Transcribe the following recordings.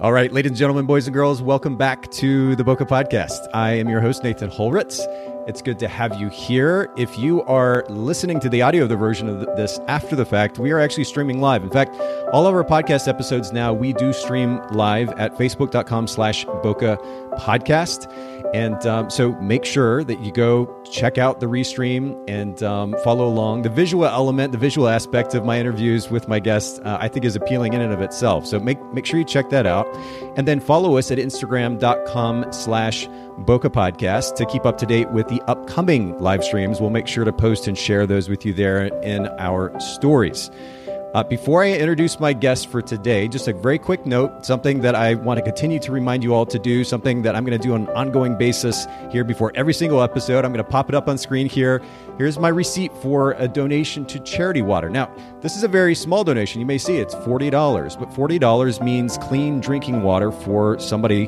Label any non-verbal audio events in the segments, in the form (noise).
All right, ladies and gentlemen, boys and girls, welcome back to the Bokeh Podcast. I am your host, Nathan Holritz. It's good to have you here. If you are listening to the audio of the version of this after the fact, we are actually streaming live. In fact, all of our podcast episodes now, we do stream live at facebook.com slash Bokeh Podcast. And um, so make sure that you go check out the restream and um, follow along. The visual element, the visual aspect of my interviews with my guests, uh, I think is appealing in and of itself. So make, make sure you check that out. And then follow us at instagram.com slash Bokeh Podcast to keep up to date with the upcoming live streams. We'll make sure to post and share those with you there in our stories. Uh, before I introduce my guest for today, just a very quick note something that I want to continue to remind you all to do, something that I'm going to do on an ongoing basis here before every single episode. I'm going to pop it up on screen here. Here's my receipt for a donation to Charity Water. Now, this is a very small donation. You may see it's $40, but $40 means clean drinking water for somebody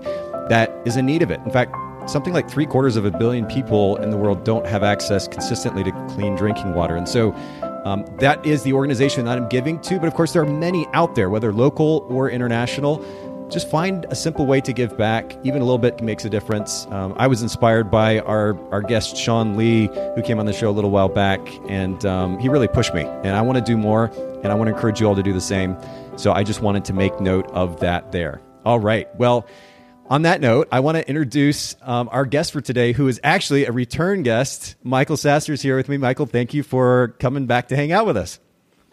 that is in need of it. In fact, something like three quarters of a billion people in the world don't have access consistently to clean drinking water. And so um, that is the organization that I'm giving to. But of course, there are many out there, whether local or international. Just find a simple way to give back. Even a little bit makes a difference. Um, I was inspired by our, our guest, Sean Lee, who came on the show a little while back, and um, he really pushed me. And I want to do more, and I want to encourage you all to do the same. So I just wanted to make note of that there. All right. Well, on that note, I want to introduce um, our guest for today, who is actually a return guest. Michael Sasser is here with me. Michael, thank you for coming back to hang out with us.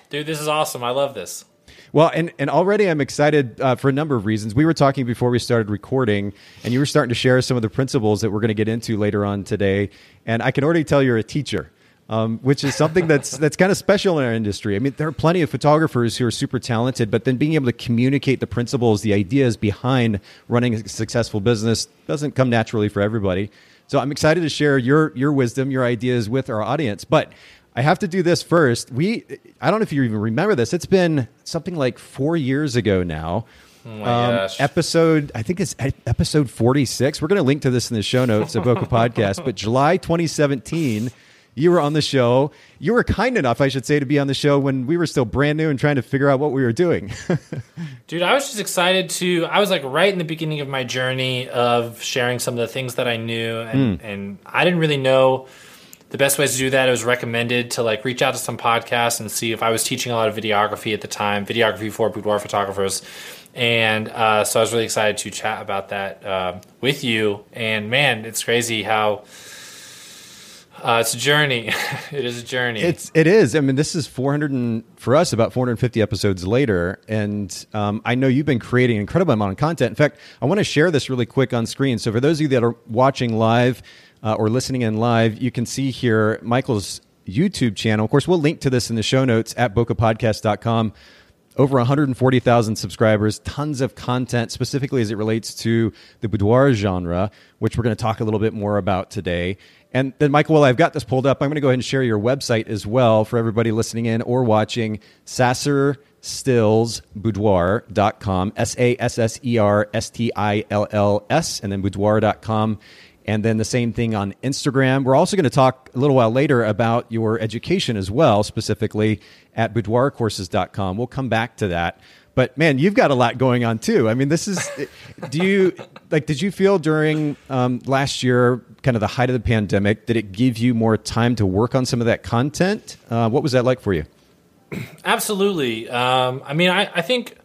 Dude, this is awesome. I love this. Well, and, and already I'm excited uh, for a number of reasons. We were talking before we started recording, and you were starting to share some of the principles that we're going to get into later on today. And I can already tell you're a teacher um, which is something that's that's kind of special in our industry. I mean, there are plenty of photographers who are super talented, but then being able to communicate the principles, the ideas behind running a successful business doesn't come naturally for everybody. So I'm excited to share your your wisdom, your ideas with our audience, but. I have to do this first. We, I don't know if you even remember this. It's been something like four years ago now. Oh um, episode, I think it's episode 46. We're going to link to this in the show notes of Bokeh (laughs) Podcast. But July 2017, you were on the show. You were kind enough, I should say, to be on the show when we were still brand new and trying to figure out what we were doing. (laughs) Dude, I was just excited to. I was like right in the beginning of my journey of sharing some of the things that I knew, and, mm. and I didn't really know the best ways to do that. It was recommended to like reach out to some podcasts and see if I was teaching a lot of videography at the time, videography for boudoir photographers. And uh, so I was really excited to chat about that uh, with you. And man, it's crazy how uh, it's a journey. (laughs) it is a journey. It's it is. I mean, this is 400 and for us about 450 episodes later, and um, I know you've been creating an incredible amount of content. In fact, I want to share this really quick on screen. So for those of you that are watching live uh, or listening in live, you can see here Michael's YouTube channel. Of course, we'll link to this in the show notes at bokehpodcast.com over 140,000 subscribers, tons of content specifically as it relates to the boudoir genre, which we're going to talk a little bit more about today. And then, Michael, while I've got this pulled up, I'm going to go ahead and share your website as well for everybody listening in or watching sasserstillsboudoir.com, S A S S E R S T I L L S, and then boudoir.com. And then the same thing on Instagram. We're also going to talk a little while later about your education as well, specifically at boudoircourses.com. We'll come back to that. But man, you've got a lot going on too. I mean, this is. do you like? Did you feel during um, last year, kind of the height of the pandemic, did it give you more time to work on some of that content? Uh, what was that like for you? Absolutely. Um, I mean, I, I think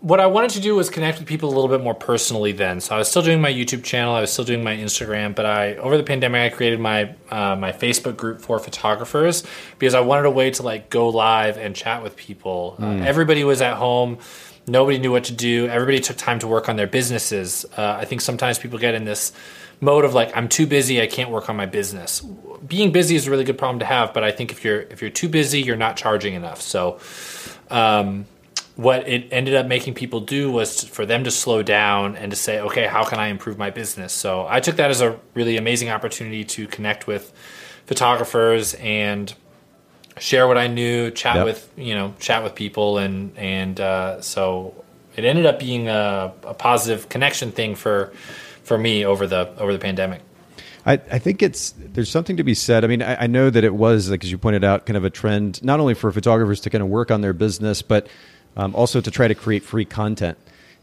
what I wanted to do was connect with people a little bit more personally then. So I was still doing my YouTube channel, I was still doing my Instagram, but I over the pandemic I created my uh, my Facebook group for photographers because I wanted a way to like go live and chat with people. Mm. Uh, hmm. everybody was at home. Nobody knew what to do. Everybody took time to work on their businesses. Uh, I think sometimes people get in this mode of like I'm too busy, I can't work on my business. Being busy is a really good problem to have, but I think if you're if you're too busy, you're not charging enough. So um, what it ended up making people do was for them to slow down and to say, okay, how can I improve my business? So I took that as a really amazing opportunity to connect with photographers and share what I knew, chat yep. with you know, chat with people, and and uh, so it ended up being a, a, positive connection thing for for me over the over the pandemic. I, I think it's there's something to be said. I mean, I, I know that it was like as you pointed out, kind of a trend not only for photographers to kind of work on their business, but um, also to try to create free content.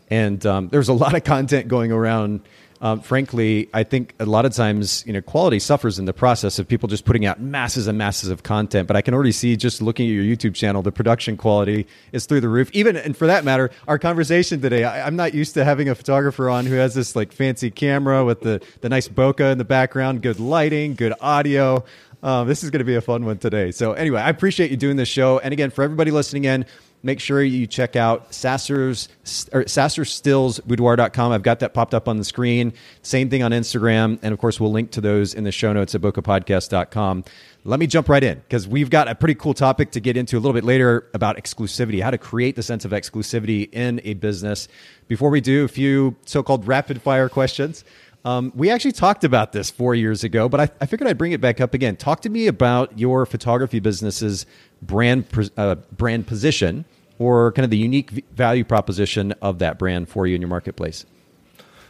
and um, there's a lot of content going around. Um, frankly, I think a lot of times, you know, quality suffers in the process of people just putting out masses and masses of content. But I can already see just looking at your YouTube channel, the production quality is through the roof. Even, and for that matter, our conversation today, I, I'm not used to having a photographer on who has this like fancy camera with the, the nice bokeh in the background, good lighting, good audio. Um, this is going to be a fun one today. So, anyway, I appreciate you doing this show. And again, for everybody listening in, make sure you check out Sasser's or sasserstillsboudoir.com. I've got that popped up on the screen. Same thing on Instagram. And of course, we'll link to those in the show notes at bokehpodcast.com. Let me jump right in because we've got a pretty cool topic to get into a little bit later about exclusivity, how to create the sense of exclusivity in a business. Before we do, a few so called rapid fire questions. Um, we actually talked about this four years ago, but I, I, figured I'd bring it back up again. Talk to me about your photography business's brand uh, brand position or kind of the unique value proposition of that brand for you in your marketplace.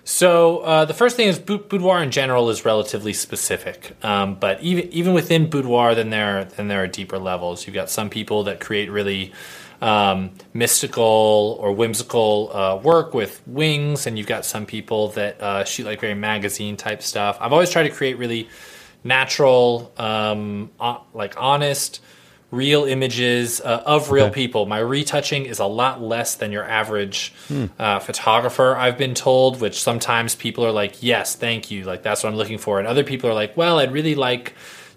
So uh, the first thing is boudoir in general is relatively specific, um, but even even within boudoir, then there then there are deeper levels. You've got some people that create really um, mystical or whimsical uh, work with wings, and you've got some people that uh, shoot like very magazine type stuff. I've always tried to create really natural, um, like honest, real images uh, of real okay. people. My retouching is a lot less than your average hmm. uh, photographer, I've been told, which sometimes people are like, yes, thank you. Like, that's what I'm looking for. And other people are like, well, I'd really like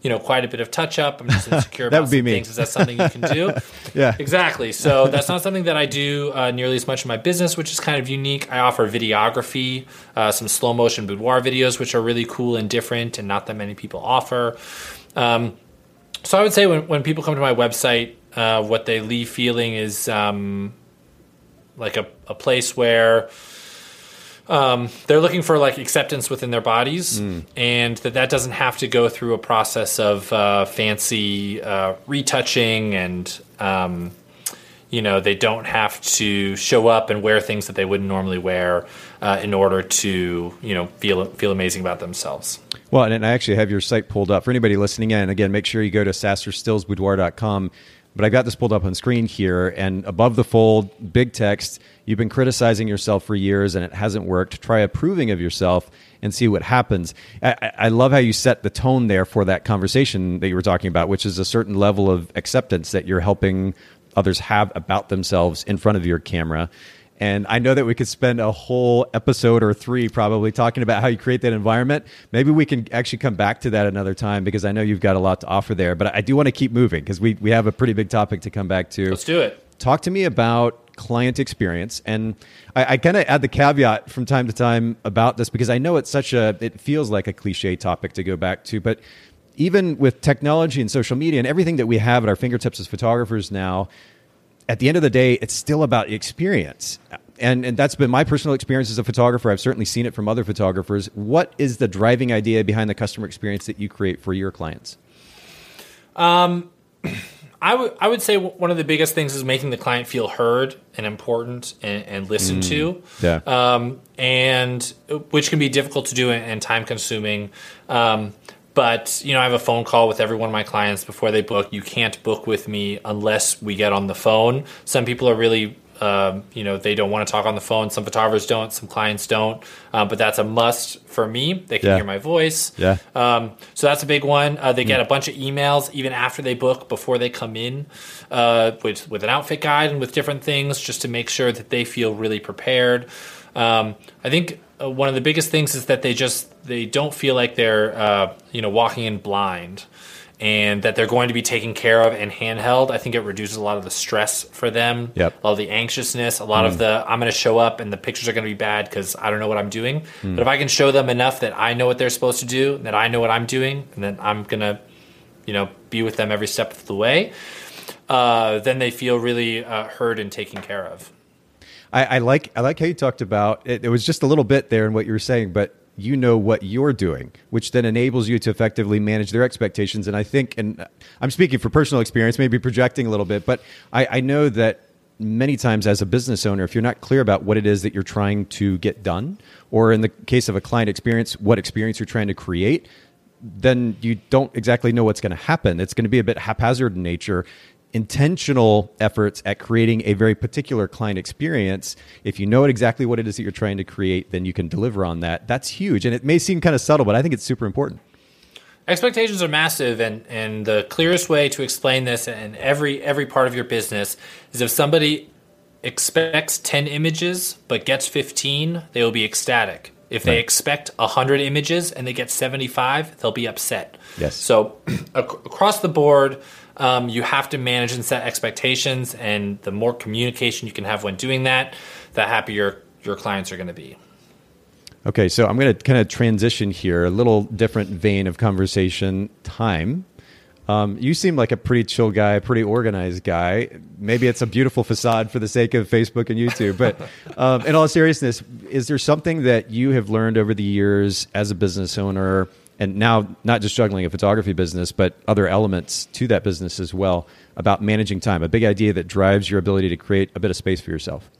you know quite a bit of touch up. I'm just insecure (laughs) that about would be me. things. Is that something you can do? (laughs) yeah, exactly. So (laughs) that's not something that I do uh, nearly as much in my business, which is kind of unique. I offer videography, uh, some slow motion boudoir videos, which are really cool and different, and not that many people offer. Um, so I would say when when people come to my website, uh, what they leave feeling is um, like a, a place where um, they're looking for like acceptance within their bodies, mm. and that that doesn't have to go through a process of uh, fancy uh, retouching, and um, you know they don't have to show up and wear things that they wouldn't normally wear uh, in order to you know feel feel amazing about themselves. Well, and I actually have your site pulled up for anybody listening in. Again, make sure you go to sasserstillsboudoir.com but I've got this pulled up on screen here, and above the fold, big text. You've been criticizing yourself for years, and it hasn't worked. Try approving of yourself and see what happens. I, I, love how you set the tone there for that conversation that you were talking about, which is a certain level of acceptance that you're helping others have about themselves in front of your camera. And I know that we could spend a whole episode or three probably talking about how you create that environment. Maybe we can actually come back to that another time because I know you've got a lot to offer there. But I do want to keep moving because we, we have a pretty big topic to come back to. Let's do it. Talk to me about client experience. And I, I kind of add the caveat from time to time about this because I know it's such a, it feels like a cliche topic to go back to. But even with technology and social media and everything that we have at our fingertips as photographers now, at the end of the day, it's still about experience. And, and that's been my personal experience as a photographer. I've certainly seen it from other photographers. What is the driving idea behind the customer experience that you create for your clients? Um, (clears throat) I would I would say one of the biggest things is making the client feel heard and important and, and listened mm, to. Yeah. Um, and which can be difficult to do and, time consuming. Um, but you know, I have a phone call with every one of my clients before they book. You can't book with me unless we get on the phone. Some people are really um, you know they don't want to talk on the phone. Some photographers don't some clients don't. Uh, but that's a must for me. They can yeah. hear my voice. Yeah. Um, so that's a big one. Uh, they get mm. a bunch of emails even after they book before they come in uh, with with an outfit guide and with different things just to make sure that they feel really prepared. Um, i think uh, one of the biggest things is that they just they don't feel like they're uh, you know walking in blind and that they're going to be taken care of and handheld i think it reduces a lot of the stress for them yep. a lot of the anxiousness a lot mm. of the i'm going to show up and the pictures are going to be bad because i don't know what i'm doing mm. but if i can show them enough that i know what they're supposed to do that i know what i'm doing and then i'm going to you know be with them every step of the way uh, then they feel really uh, heard and taken care of I, I, like I like how you talked about it. It was just a little bit there in what you were saying, but you know what you're doing, which then enables you to effectively manage their expectations. And I think, and I'm speaking for personal experience, maybe projecting a little bit, but I, I know that many times as a business owner, if you're not clear about what it is that you're trying to get done, or in the case of a client experience, what experience you're trying to create, then you don't exactly know what's going to happen. It's going to be a bit haphazard in nature intentional efforts at creating a very particular client experience, if you know exactly what it is that you're trying to create, then you can deliver on that. That's huge. And it may seem kind of subtle, but I think it's super important. Expectations are massive, and, and the clearest way to explain this in every every part of your business is if somebody expects 10 images but gets 15, they will be ecstatic. If they expect 100 images and they get 75, they'll be upset. Yes. So (clears throat) across the board, um, you have to manage and set expectations, and the more communication you can have when doing that, the happier your clients are going to be. Okay, so I'm going to kind of transition here, a little different vein of conversation time. Um, you seem like a pretty chill guy, pretty organized guy. Maybe it's a beautiful facade for the sake of Facebook and YouTube. But (laughs) um, in all seriousness, is there something that you have learned over the years as a business owner, and now not just juggling a photography business, but other elements to that business as well, about managing time? A big idea that drives your ability to create a bit of space for yourself.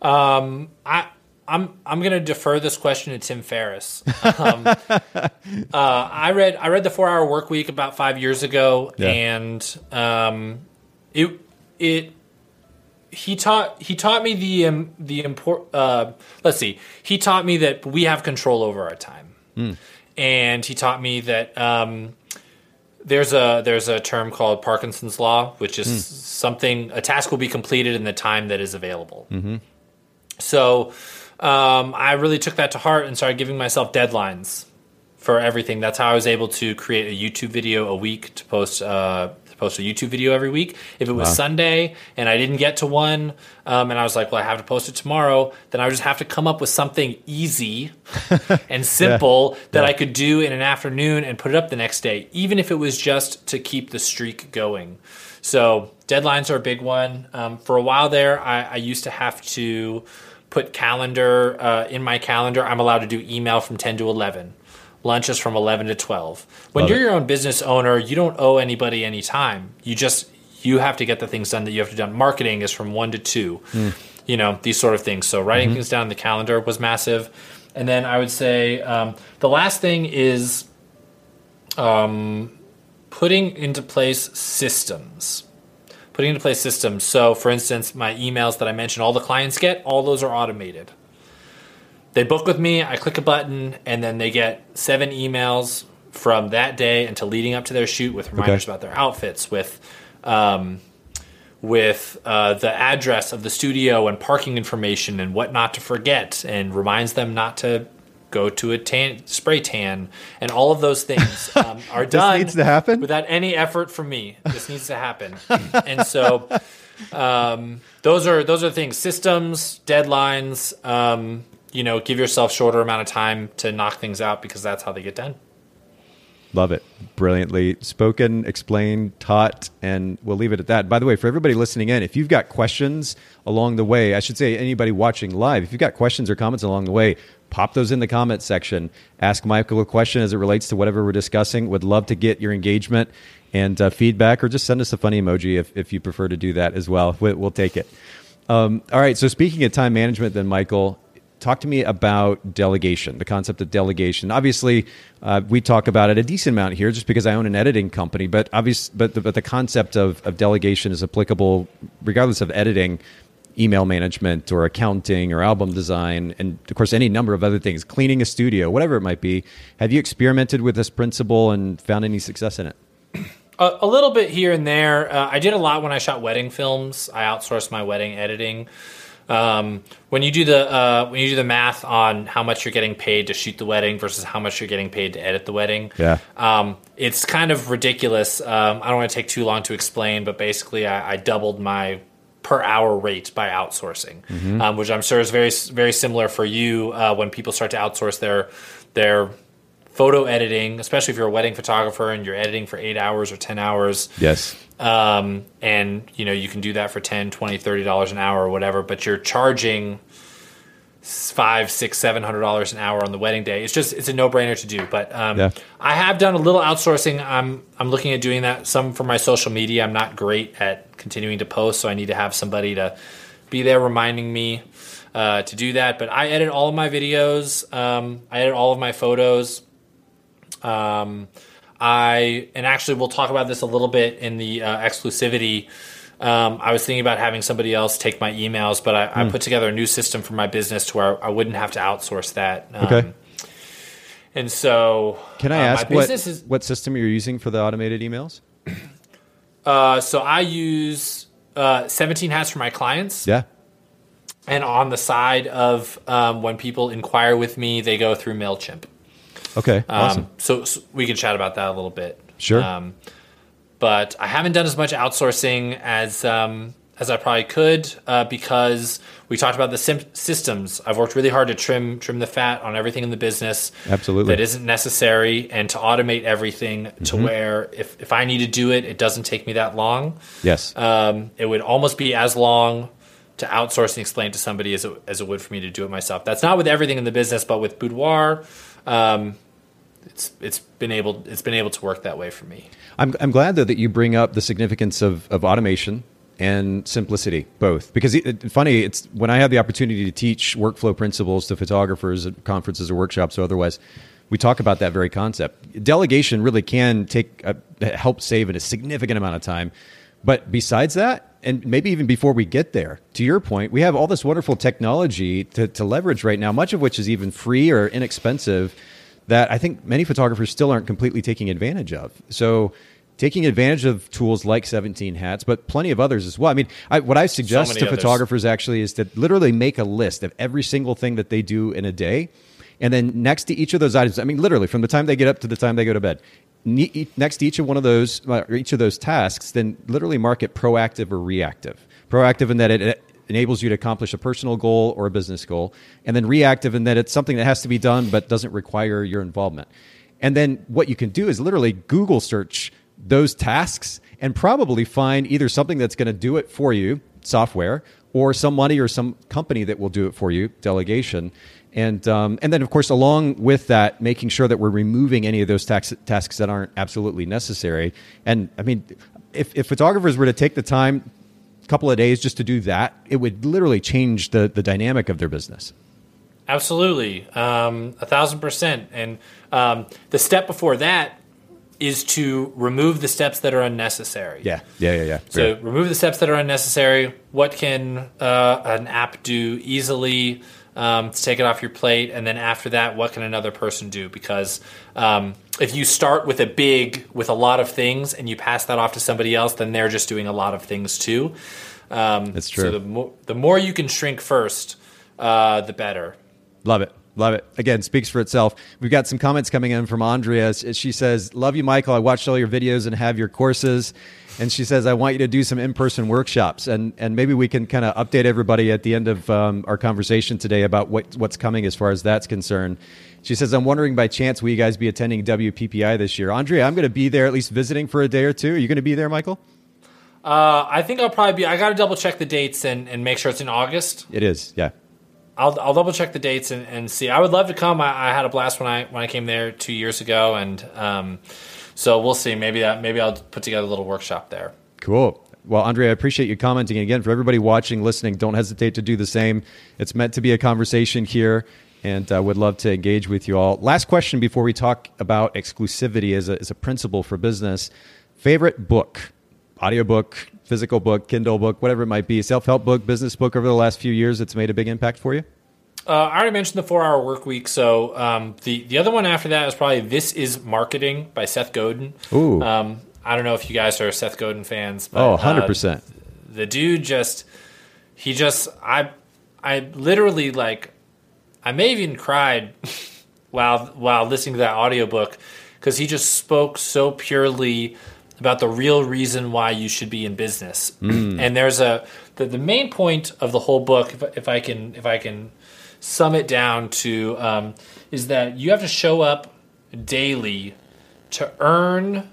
Um, I I'm I'm going to defer this question to Tim Ferriss. Um, (laughs) uh, I read I read the Four Hour Work Week about five years ago, yeah. and um, it it he taught he taught me the um, the import. Uh, let's see, he taught me that we have control over our time, mm. And he taught me that. Um, there's a there's a term called Parkinson's law, which is mm. something a task will be completed in the time that is available. Mm-hmm. So um, I really took that to heart and started giving myself deadlines for everything. That's how I was able to create a YouTube video a week to post uh, post a YouTube video every week. If it was wow. Sunday and I didn't get to one, um, and I was like, "Well, I have to post it tomorrow," then I would just have to come up with something easy (laughs) and simple yeah. that yeah. I could do in an afternoon and put it up the next day, even if it was just to keep the streak going. So deadlines are a big one. Um, for a while there, I, I used to have to put calendar uh, in my calendar. I'm allowed to do email from 10 to 11. Lunches from 11 to 12. When Love you're it. your own business owner, you don't owe anybody any time. You just you have to get the things done that you have to do. Marketing is from 1 to 2. Mm. You know, these sort of things. So writing mm-hmm. things down in the calendar was massive. And then I would say um, the last thing is um, putting into place systems putting into place systems. So, for instance, my emails that I mentioned, all the clients get, all those are automated. They book with me, I click a button, and then they get seven emails from that day until leading up to their shoot with reminders okay. about their outfits, with um, with uh, the address of the studio and parking information and what not to forget, and reminds them not to go to a tan, spray tan, and all of those things (laughs) um, are done. This needs to happen without any effort from me. This needs to happen, and so um, those are those are things. Systems, deadlines. Um, you know, give yourself shorter amount of time to knock things out because that's how they get done. Love it. Brilliantly spoken, explained, taught, and we'll leave it at that. By the way, for everybody listening in, if you've got questions along the way, I should say anybody watching live, if you've got questions or comments along the way, pop those in the comment section. Ask Michael a question as it relates to whatever we're discussing. Would love to get your engagement and uh, feedback, or just send us a funny emoji if, if you prefer to do that as well. We'll, take it. Um, all right. So, speaking of time management, then, Michael, talk to me about delegation, the concept of delegation. Obviously, uh, we talk about it a decent amount here, just because I own an editing company. But obvious, but the, but the concept of, of delegation is applicable regardless of editing, email management, or accounting, or album design, and of course any number of other things, cleaning a studio, whatever it might be. Have you experimented with this principle and found any success in it? A, a little bit here and there. Uh, I did a lot when I shot wedding films. I outsourced my wedding editing. Um, when you do the uh, when you do the math on how much you're getting paid to shoot the wedding versus how much you're getting paid to edit the wedding, yeah, um, it's kind of ridiculous. Um, I don't want to take too long to explain, but basically, I, I doubled my per hour rate by outsourcing, mm-hmm. um, which I'm sure is very very similar for you uh, when people start to outsource their their photo editing, especially if you're a wedding photographer and you're editing for eight hours or ten hours. Yes. Um, and you know you can do that for 10 20 30 dollars an hour or whatever but you're charging five six seven hundred dollars an hour on the wedding day. It's just it's a no-brainer to do but um, yeah. i have done a little outsourcing. I'm i'm looking at doing that some for my social media. I'm not great at continuing to post so i need to have somebody to be there reminding me uh, to do that but i edit all of my videos um, i edit all of my photos. Um, I and actually we'll talk about this a little bit in the uh, exclusivity. Um, I was thinking about having somebody else take my emails, but I, mm. I, hmm. put together a new system for my business to where I wouldn't have to outsource that. Um, okay. And so, can I uh, ask what is, what system you're using for the automated emails? Uh, so I use uh, 17 hats for my clients. Yeah. And on the side of um, when people inquire with me, they go through Mailchimp. Okay, um, awesome. So, so, we can chat about that a little bit. Sure. Um, but I haven't done as much outsourcing as um, as I probably could uh, because we talked about the sim- systems. I've worked really hard to trim trim the fat on everything in the business. Absolutely, that isn't necessary, and to automate everything mm-hmm. to where if if I need to do it, it doesn't take me that long. Yes, um, it would almost be as long to outsource and explain to somebody as it, as it would for me to do it myself. That's not with everything in the business, but with Boudoir. Um, it's it's been able it's been able to work that way for me. I'm I'm glad though that you bring up the significance of of automation and simplicity both. Because it, funny it's when i have the opportunity to teach workflow principles to photographers at conferences or workshops or otherwise we talk about that very concept. Delegation really can take a, help save in a significant amount of time. But besides that and maybe even before we get there to your point we have all this wonderful technology to, to leverage right now much of which is even free or inexpensive that i think many photographers still aren't completely taking advantage of so taking advantage of tools like 17 hats, but plenty of others as well. I mean, I, what I suggest so to others. photographers actually is to literally make a list of every single thing that they do in a day. And then next to each of those items, I mean, literally from the time they get up to the time they go to bed, next to each of one of those, uh, each of those tasks, then literally mark it proactive or reactive. Proactive in that it enables you to accomplish a personal goal or a business goal, and then reactive in that it's something that has to be done but doesn't require your involvement. And then what you can do is literally Google search those tasks and probably find either something that's going to do it for you, software, or somebody or some company that will do it for you, delegation. And, um, and then, of course, along with that, making sure that we're removing any of those tax- tasks that aren't absolutely necessary. And I mean, if, if photographers were to take the time, couple of days just to do that, it would literally change the, the dynamic of their business. Absolutely, um, a thousand percent. And um, the step before that is to remove the steps that are unnecessary. Yeah, yeah, yeah, yeah. So remove the steps that are unnecessary. What can uh, an app do easily um, to take it off your plate? And then after that, what can another person do? Because um, if you start with a big, with a lot of things, and you pass that off to somebody else, then they're just doing a lot of things too. Um, That's true. So the, mo- the more you can shrink first, uh, the better. Love it. Love it. Again, speaks for itself. We've got some comments coming in from Andrea. She says, Love you, Michael. I watched all your videos and have your courses. And she says, I want you to do some in person workshops. And, and maybe we can kind of update everybody at the end of um, our conversation today about what, what's coming as far as that's concerned. She says, I'm wondering by chance, will you guys be attending WPPI this year? Andrea, I'm going to be there at least visiting for a day or two. Are you going to be there, Michael? Uh, I think I'll probably be. I got to double check the dates and, and make sure it's in August. It is, yeah. I'll, I'll double check the dates and, and see. I would love to come. I, I, had a blast when I when I came there two years ago, and um, so we'll see. Maybe that maybe I'll put together a little workshop there. Cool. Well, Andre, I appreciate you commenting again. For everybody watching, listening, don't hesitate to do the same. It's meant to be a conversation here, and uh, would love to engage with you all. Last question before we talk about exclusivity as a, as a principle for business. Favorite book, audiobook, physical book, Kindle book, whatever it might be, self help book, business book over the last few years that's made a big impact for you? Uh, I already mentioned the Four Hour Work Week, so um, the the other one after that is probably This Is Marketing by Seth Godin. Ooh. Um, I don't know if you guys are Seth Godin fans. But, oh, 100 uh, percent. The dude just he just I I literally like I may have even cried (laughs) while while listening to that audiobook because he just spoke so purely about the real reason why you should be in business. Mm. And there's a the, the main point of the whole book, if, if I can if I can sum it down to, um, is that you have to show up daily to earn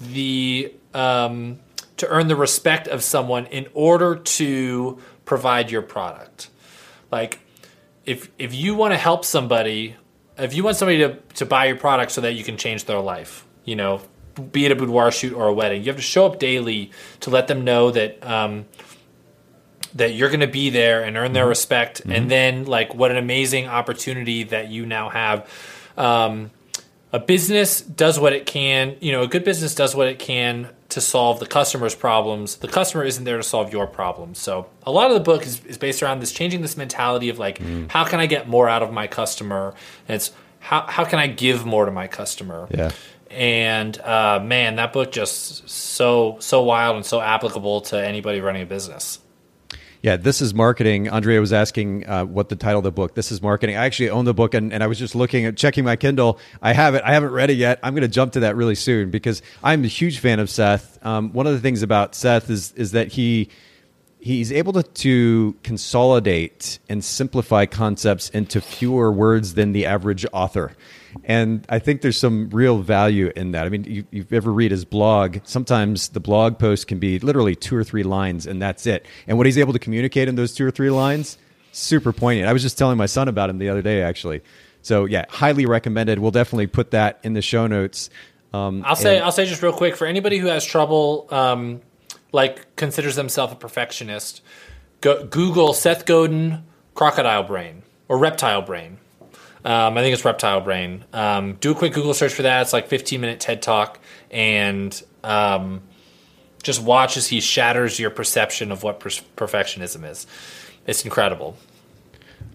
the um, to earn the respect of someone in order to provide your product. Like if if you want to help somebody, if you want somebody to, to buy your product so that you can change their life, you know, be it a boudoir shoot or a wedding. You have to show up daily to let them know that um, that you're going to be there and earn their mm-hmm. respect. Mm-hmm. And then, like, what an amazing opportunity that you now have. Um, a business does what it can. You know, a good business does what it can to solve the customer's problems. The customer isn't there to solve your problems. So a lot of the book is, is based around this changing this mentality of like, mm. how can I get more out of my customer? And it's how how can I give more to my customer? Yeah. And uh, man, that book just so so wild and so applicable to anybody running a business. Yeah, this is marketing. Andrea was asking uh, what the title of the book. This is marketing. I actually own the book, and, and I was just looking at checking my Kindle. I have it. I haven't read it yet. I'm going to jump to that really soon because I'm a huge fan of Seth. Um, one of the things about Seth is is that he he's able to, to consolidate and simplify concepts into fewer words than the average author and I think there's some real value in that. I mean, you, you ever read his blog? Sometimes the blog post can be literally two or three lines, and that's it. And what he's able to communicate in those two or three lines, super poignant. I was just telling my son about him the other day, actually. So yeah, highly recommended. We'll definitely put that in the show notes. Um, I'll say and, I'll say just real quick for anybody who has trouble, um, like considers themselves a perfectionist, go, Google Seth Godin crocodile brain or reptile brain um, I think it's Reptile Brain. Um, do a quick Google search for that. It's like 15 minute TED Talk, and um, just watch as he shatters your perception of what per- perfectionism is. It's incredible.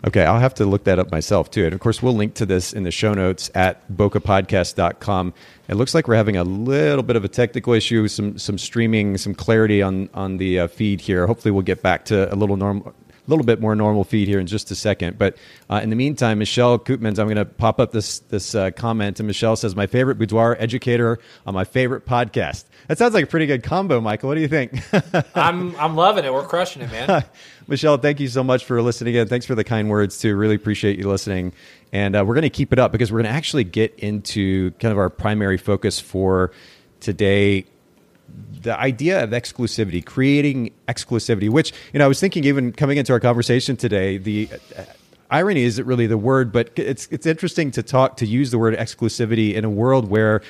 Okay, I'll have to look that up myself too. And of course, we'll link to this in the show notes at bokehpodcast.com. It looks like we're having a little bit of a technical issue, some some streaming, some clarity on on the uh, feed here. Hopefully, we'll get back to a little normal little bit more normal feed here in just a second. But uh, in the meantime, Michelle Koopmans, I'm going to pop up this this uh, comment, and Michelle says, "My favorite boudoir educator on my favorite podcast." That sounds like a pretty good combo, Michael. What do you think? (laughs) I'm I'm loving it. We're crushing it, man. (laughs) Michelle, thank you so much for listening in. Thanks for the kind words too. Really appreciate you listening. And uh, we're going to keep it up because we're going to actually get into kind of our primary focus for today the idea of exclusivity, creating exclusivity, which, you know, I was thinking even coming into our conversation today, the uh, irony isn't really the word, but it's, it's interesting to talk, to use the word exclusivity in a world where,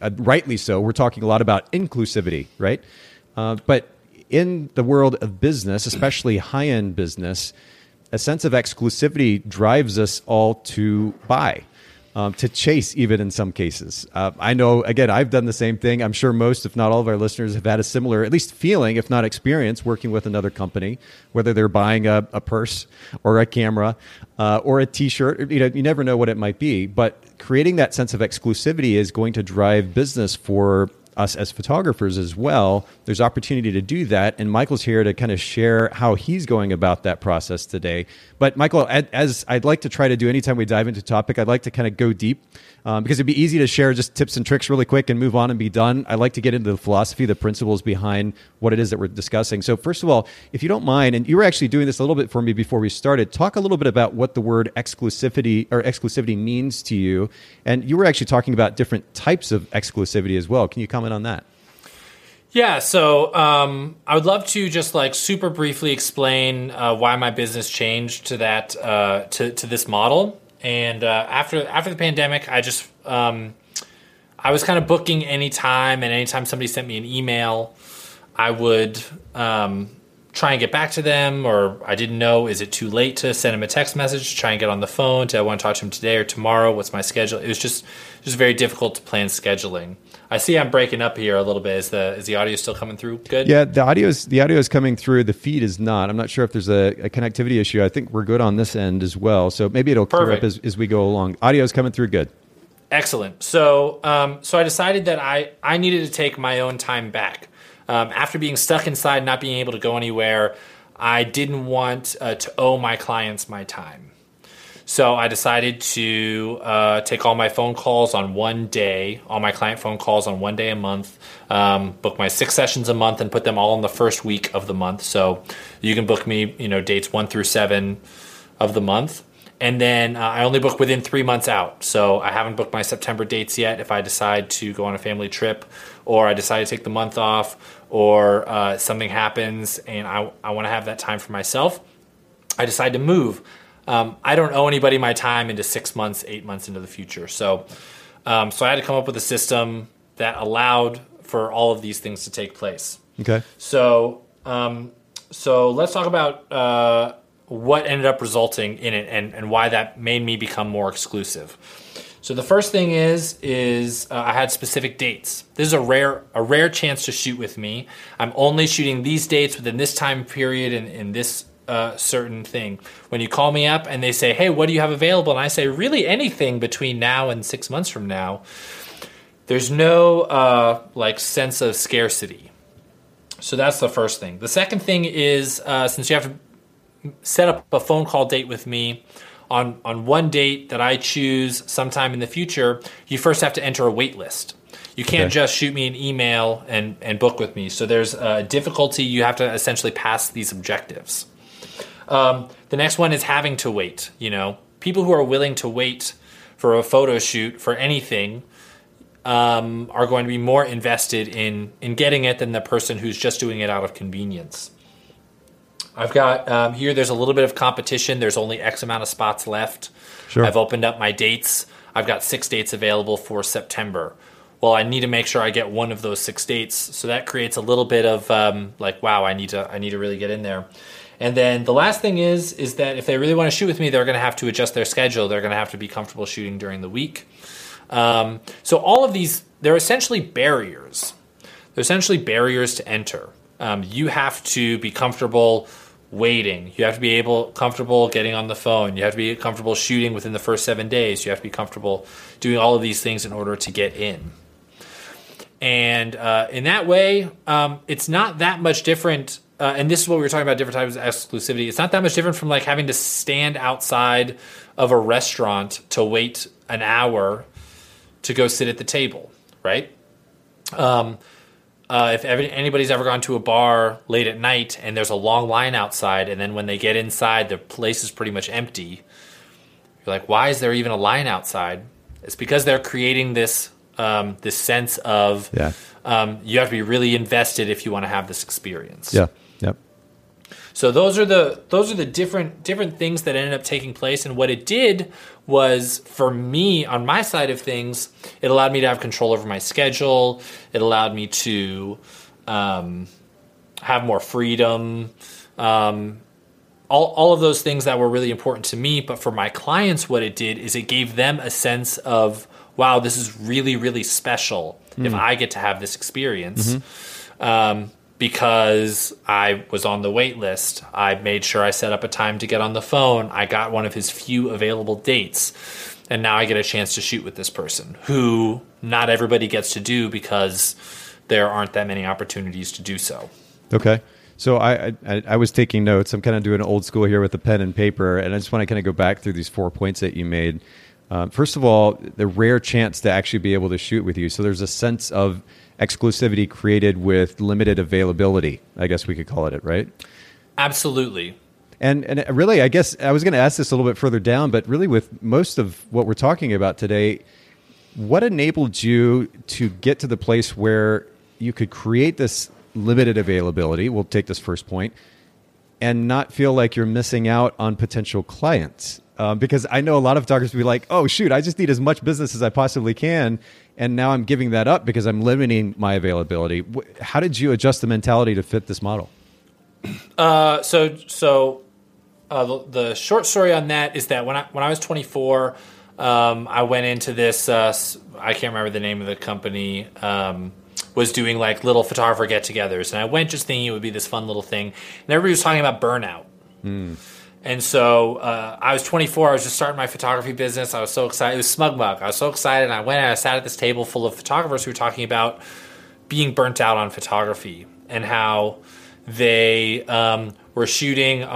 uh, rightly so, we're talking a lot about inclusivity, right? Uh, but in the world of business, especially high end business, a sense of exclusivity drives us all to buy um, to chase, even in some cases. Uh, I know, again, I've done the same thing. I'm sure most, if not all of our listeners, have had a similar, at least feeling, if not experience, working with another company, whether they're buying a, a purse or a camera uh, or a t shirt. You, know, you never know what it might be. But creating that sense of exclusivity is going to drive business for us as photographers as well, there's opportunity to do that. And Michael's here to kind of share how he's going about that process today. But Michael, as I'd like to try to do anytime we dive into topic, I'd like to kind of go deep um, because it'd be easy to share just tips and tricks really quick and move on and be done. I like to get into the philosophy, the principles behind what it is that we're discussing. So, first of all, if you don't mind, and you were actually doing this a little bit for me before we started, talk a little bit about what the word exclusivity or exclusivity means to you. And you were actually talking about different types of exclusivity as well. Can you comment on that? Yeah, so um, I would love to just like super briefly explain uh, why my business changed to that uh, to to this model. And uh, after after the pandemic, I just um, I was kind of booking anytime, and anytime somebody sent me an email, I would um, try and get back to them, or I didn't know is it too late to send them a text message, try and get on the phone, do I want to talk to them today or tomorrow. What's my schedule? It was just just very difficult to plan scheduling. I see I'm breaking up here a little bit. Is the is the audio still coming through good? Yeah, the audio is the audio is coming through. The feed is not. I'm not sure if there's a, a connectivity issue. I think we're good on this end as well. So maybe it'll Perfect. clear up as, as we go along. Audio is coming through good. Excellent. So um, so I decided that I I needed to take my own time back um, after being stuck inside, not being able to go anywhere. I didn't want uh, to owe my clients my time. So I decided to uh, take all my phone calls on one day, all my client phone calls on one day a month, um, book my six sessions a month, and put them all in the first week of the month. So you can book me, you know, dates one through seven of the month. And then uh, I only book within three months out. So I haven't booked my September dates yet. If I decide to go on a family trip, or I decide to take the month off, or uh, something happens and I, I want to have that time for myself, I decide to move um, I don't owe anybody my time into six months, eight months into the future. So, um, so I had to come up with a system that allowed for all of these things to take place. Okay. So, um, so let's talk about uh, what ended up resulting in it and, and why that made me become more exclusive. So the first thing is is uh, I had specific dates. This is a rare a rare chance to shoot with me. I'm only shooting these dates within this time period and in this uh, certain thing. When you call me up and they say, "Hey, what do you have available?" and I say, "Really anything between now and six months from now." There's no uh, like sense of scarcity. So that's the first thing. The second thing is uh, since you have to set up a phone call date with me on on one date that I choose sometime in the future, you first have to enter a wait list. You can't okay. just shoot me an email and, and book with me. So there's a difficulty. You have to essentially pass these objectives. Um, the next one is having to wait. You know, people who are willing to wait for a photo shoot for anything um, are going to be more invested in in getting it than the person who's just doing it out of convenience. I've got um, here. There's a little bit of competition. There's only X amount of spots left. Sure. I've opened up my dates. I've got six dates available for September. Well, I need to make sure I get one of those six dates. So that creates a little bit of um, like, wow, I need to I need to really get in there. And then the last thing is is that if they really want to shoot with me, they're going to have to adjust their schedule. They're going to have to be comfortable shooting during the week. Um, so all of these, they're essentially barriers. They're essentially barriers to enter. Um, you have to be comfortable waiting. You have to be able comfortable getting on the phone. You have to be comfortable shooting within the first seven days. You have to be comfortable doing all of these things in order to get in. And uh, in that way, um, it's not that much different. Uh, and this is what we were talking about different types of exclusivity. It's not that much different from like having to stand outside of a restaurant to wait an hour to go sit at the table, right? Um, uh, if ever, anybody's ever gone to a bar late at night and there's a long line outside, and then when they get inside, the place is pretty much empty. You're like, why is there even a line outside? It's because they're creating this um, this sense of yeah. um, you have to be really invested if you want to have this experience. Yeah. Yep. So those are the those are the different different things that ended up taking place, and what it did was for me on my side of things, it allowed me to have control over my schedule. It allowed me to um, have more freedom. Um, all, all of those things that were really important to me. But for my clients, what it did is it gave them a sense of, wow, this is really, really special mm. if I get to have this experience. Mm-hmm. Um, because I was on the wait list. I made sure I set up a time to get on the phone. I got one of his few available dates. And now I get a chance to shoot with this person who not everybody gets to do because there aren't that many opportunities to do so. Okay. So I, I, I was taking notes. I'm kind of doing old school here with the pen and paper, and I just want to kind of go back through these four points that you made. Um, first of all, the rare chance to actually be able to shoot with you. So there's a sense of exclusivity created with limited availability. I guess we could call it it, right? Absolutely. And and really, I guess I was going to ask this a little bit further down, but really, with most of what we're talking about today, what enabled you to get to the place where you could create this limited availability? We'll take this first point, and not feel like you're missing out on potential clients. Um, because I know a lot of photographers be like, "Oh shoot, I just need as much business as I possibly can," and now I'm giving that up because I'm limiting my availability. How did you adjust the mentality to fit this model? Uh, so so uh, the, the, short story on that is that when I when I was 24, um, I went into this. Uh, I can't remember the name of the company. Um, was doing like little photographer get-togethers, and I went just thinking it would be this fun little thing, and everybody was talking about burnout. Mm. And so uh, I was 24. I was just starting my photography business. I was so excited. It was SmugMug. I was so excited. And I went and I sat at this table full of photographers who were talking about being burnt out on photography and how they um, were shooting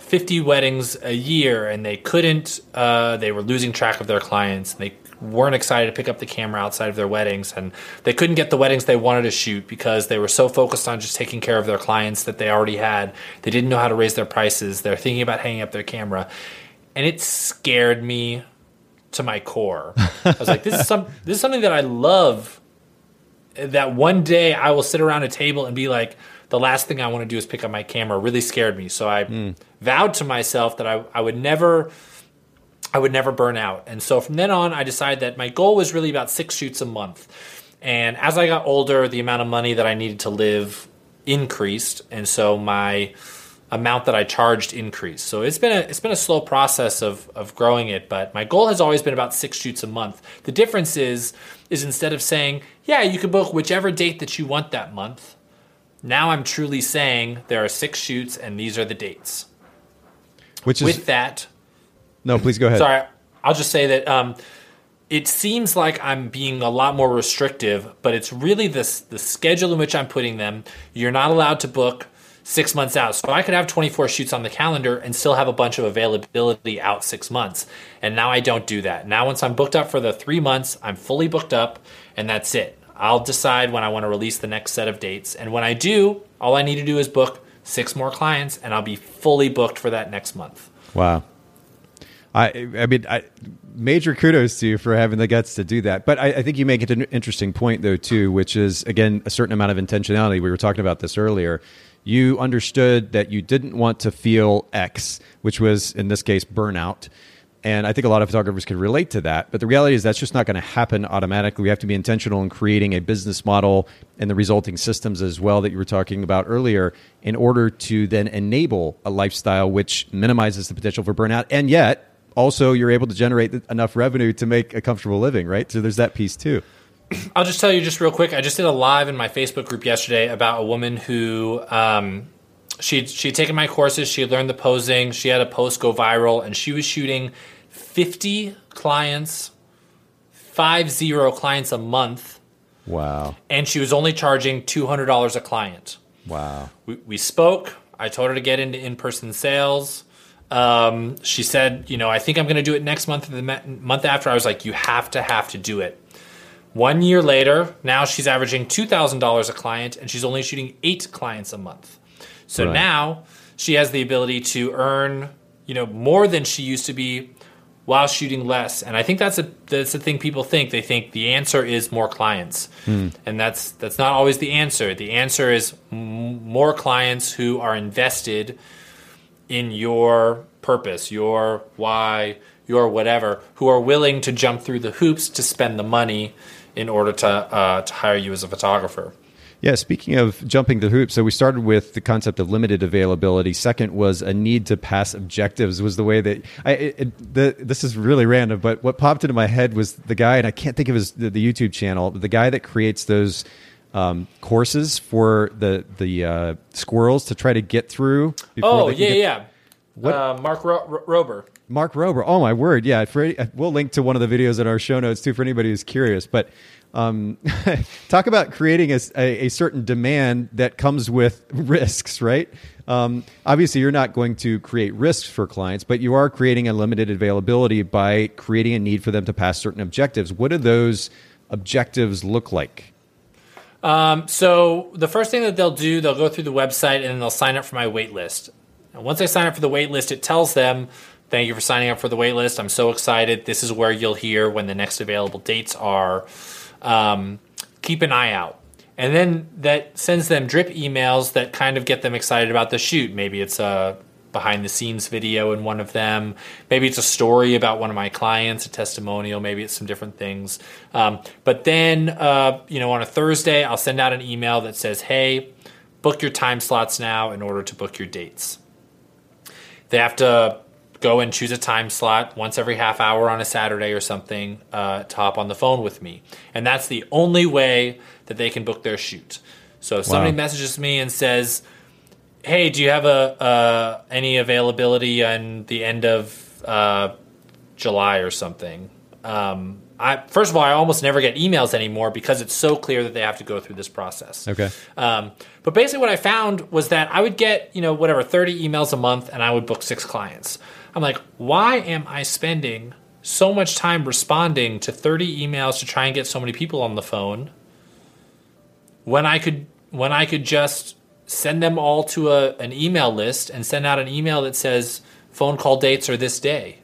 50 weddings a year and they couldn't, uh, they were losing track of their clients. They weren't excited to pick up the camera outside of their weddings and they couldn't get the weddings they wanted to shoot because they were so focused on just taking care of their clients that they already had. They didn't know how to raise their prices. They're thinking about hanging up their camera. And it scared me to my core. I was like, this is some this is something that I love that one day I will sit around a table and be like, the last thing I want to do is pick up my camera. really scared me. So I mm. vowed to myself that I, I would never I would never burn out. And so from then on, I decided that my goal was really about six shoots a month. And as I got older, the amount of money that I needed to live increased. And so my amount that I charged increased. So it's been a it's been a slow process of of growing it, but my goal has always been about six shoots a month. The difference is is instead of saying, yeah, you can book whichever date that you want that month, now I'm truly saying there are six shoots and these are the dates. Which is With that, no, please go ahead. sorry, I'll just say that um, it seems like I'm being a lot more restrictive, but it's really this the schedule in which I'm putting them. You're not allowed to book six months out. So I could have 24 shoots on the calendar and still have a bunch of availability out six months. And now I don't do that. Now, once I'm booked up for the three months, I'm fully booked up, and that's it. I'll decide when I want to release the next set of dates. And when I do, all I need to do is book six more clients, and I'll be fully booked for that next month. Wow. I I mean, I, major kudos to you for having the guts to do that. But I, I think you make an interesting point though too, which is again a certain amount of intentionality. We were talking about this earlier. You understood that you didn't want to feel X, which was in this case burnout. And I think a lot of photographers can relate to that. But the reality is that's just not going to happen automatically. We have to be intentional in creating a business model and the resulting systems as well that you were talking about earlier in order to then enable a lifestyle which minimizes the potential for burnout. And yet, also, you're able to generate enough revenue to make a comfortable living, right? So there's that piece too. (clears throat) I'll just tell you just real quick. I just did a live in my Facebook group yesterday about a woman who um, she she had taken my courses. She had learned the posing. She had a post go viral, and she was shooting fifty clients, five zero clients a month, Wow. and she was only charging two hundred dollars a client. Wow. We, we spoke. I told her to get into in person sales. Um, she said, you know, I think I'm going to do it next month or the month after. I was like, you have to have to do it. One year later, now she's averaging $2,000 a client and she's only shooting eight clients a month. So Right. now she has the ability to earn, you know, more than she used to be while shooting less. And I think that's a that's the thing people think. They think the answer is more clients. And that's that's not always the answer. The answer is m- more clients who are invested in your purpose, your why, your whatever, who are willing to jump through the hoops to spend the money in order to uh, to hire you as a photographer. Yeah, speaking of jumping the hoops, so we started with the concept of limited availability. Second was a need to pass objectives. Was the way that I it, it, the, this is really random, but what popped into my head was the guy, and I can't think of his the, the YouTube channel, the guy that creates those um, courses for the the uh, squirrels to try to get through. before Oh yeah, get- yeah. What- Uh, Mark Ro- Ro- Rober. Mark Rober. Oh my word! Yeah, for, we'll link to one of the videos in our show notes too for anybody who's curious. But um, (laughs) talk about creating a, a, a certain demand that comes with (laughs) risks, right? Um, obviously, you're not going to create risks for clients, but you are creating a limited availability by creating a need for them to pass certain objectives. What do those objectives look like? Um, so the first thing that they'll do, they'll go through the website and then they'll sign up for my wait list. And once they sign up for the wait list, it tells them, "Thank you for signing up for the wait list. I'm so excited. This is where you'll hear when the next available dates are. Um, keep an eye out." And then that sends them drip emails that kind of get them excited about the shoot. Maybe it's a behind the scenes video in one of them. Maybe it's a story about one of my clients, a testimonial. Maybe it's some different things. Um, but then, uh, you know, on a Thursday, I'll send out an email that says, hey, book your time slots now in order to book your dates. They have to go and choose a time slot once every half hour on a Saturday or something uh, to hop on the phone with me. And that's the only way that they can book their shoot. So if somebody messages me and says, hey, do you have a uh, any availability on the end of uh, July or something? Um, I first of all, I almost never get emails anymore because it's so clear that they have to go through this process. Okay. Um, but basically, what I found was that I would get you know whatever thirty emails a month, and I would book six clients. I'm like, why am I spending so much time responding to thirty emails to try and get so many people on the phone when I could when I could just send them all to a, an email list and send out an email that says phone call dates are this day.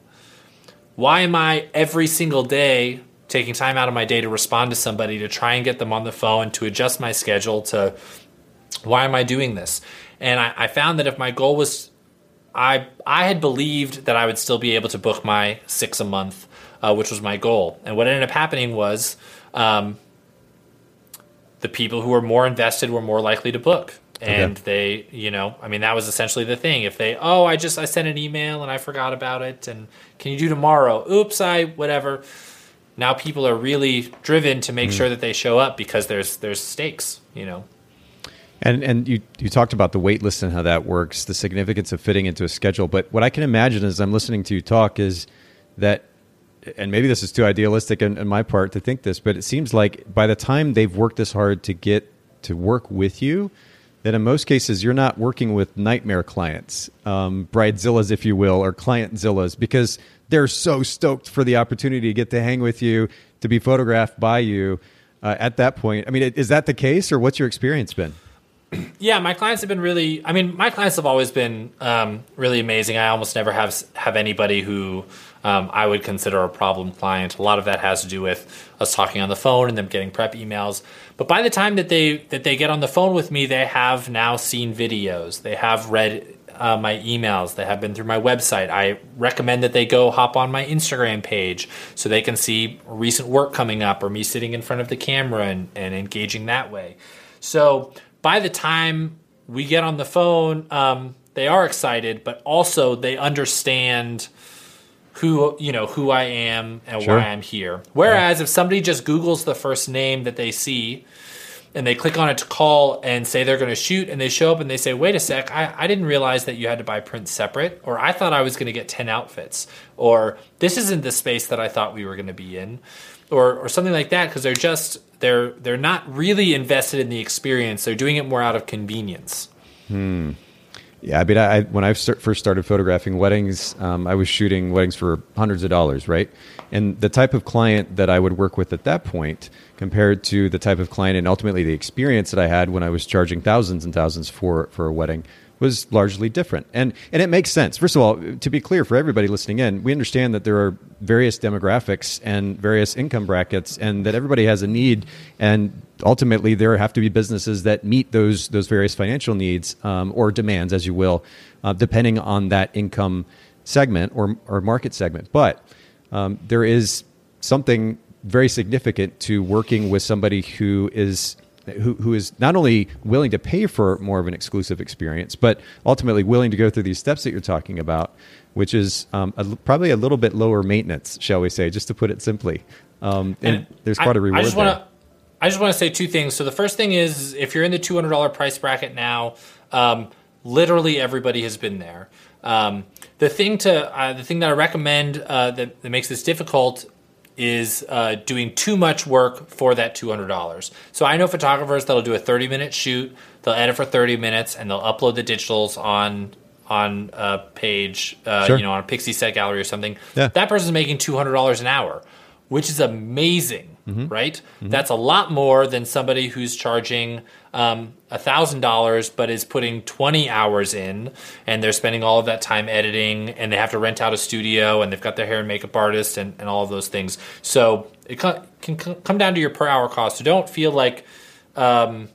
Why am I every single day taking time out of my day to respond to somebody to try and get them on the phone to adjust my schedule to why am I doing this? And I, I found that if my goal was I I had believed that I would still be able to book my six a month, uh, which was my goal. And what ended up happening was um, the people who were more invested were more likely to book. And they you know i mean that was essentially the thing. If they oh i just i sent an email and i forgot about it and can you do tomorrow? Oops i whatever. Now people are really driven to make mm. sure that they show up because there's there's stakes you know? And and you you talked about the wait list and how that works the significance of fitting into a schedule. But what i can imagine as i'm listening to you talk is that and maybe this is too idealistic on, on my part to think this but it seems like by the time they've worked this hard to get to work with you that in most cases you're not working with nightmare clients, um, bridezillas, if you will, or clientzillas, because they're so stoked for the opportunity to get to hang with you, to be photographed by you. Uh, at that point, I mean, is that the case, or what's your experience been? (clears throat) Yeah, my clients have been really. I mean, my clients have always been um, really amazing. I almost never have have anybody who um, I would consider a problem client. A lot of that has to do with us talking on the phone and them getting prep emails. But by the time that they that they get on the phone with me, they have now seen videos. They have read uh, my emails. They have been through my website. I recommend that they go hop on my Instagram page so they can see recent work coming up or me sitting in front of the camera and, and engaging that way. So by the time we get on the phone, um, they are excited, but also they understand who you know who I am and sure. why I'm here. Whereas yeah. if somebody just Google's the first name that they see and they click on it to call and say they're going to shoot and they show up and they say, wait a sec, I, I didn't realize that you had to buy prints separate, or I thought I was going to get 10 outfits, or this isn't the space that I thought we were going to be in, or, or something like that, because they're just, they're, they're not really invested in the experience. They're doing it more out of convenience. Hmm. Yeah, I mean, I, when I first started photographing weddings, um, I was shooting weddings for hundreds of dollars, right? And the type of client that I would work with at that point, compared to the type of client and ultimately the experience that I had when I was charging thousands and thousands for for a wedding, was largely different. And and it makes sense. First of all, to be clear for everybody listening in, we understand that there are various demographics and various income brackets and that everybody has a need and ultimately there have to be businesses that meet those those various financial needs um, or demands as you will uh, depending on that income segment or, or market segment but um, there is something very significant to working with somebody who is who, who is not only willing to pay for more of an exclusive experience, but ultimately willing to go through these steps that you're talking about, which is um, a, probably a little bit lower maintenance, shall we say, just to put it simply. Um, and, and, there's quite I, a reward I just wanna, I just want to say two things. So the first thing is, if you're in the $200 price bracket now, um, literally everybody has been there. Um, the thing to uh, the thing that I recommend uh, that, that makes this difficult is uh, doing too much work for that $200. So I know photographers that'll do a 30 minute shoot, they'll edit for 30 minutes, and they'll upload the digitals on on a page, uh, sure. you know, on a Pixieset Gallery or something. Yeah. That person's making $200 an hour, which is amazing, mm-hmm. right? Mm-hmm. That's a lot more than somebody who's charging um, $1,000 but is putting 20 hours in and they're spending all of that time editing and they have to rent out a studio and they've got their hair and makeup artist and, and all of those things. So it can come down to your per hour cost. So don't feel like, um,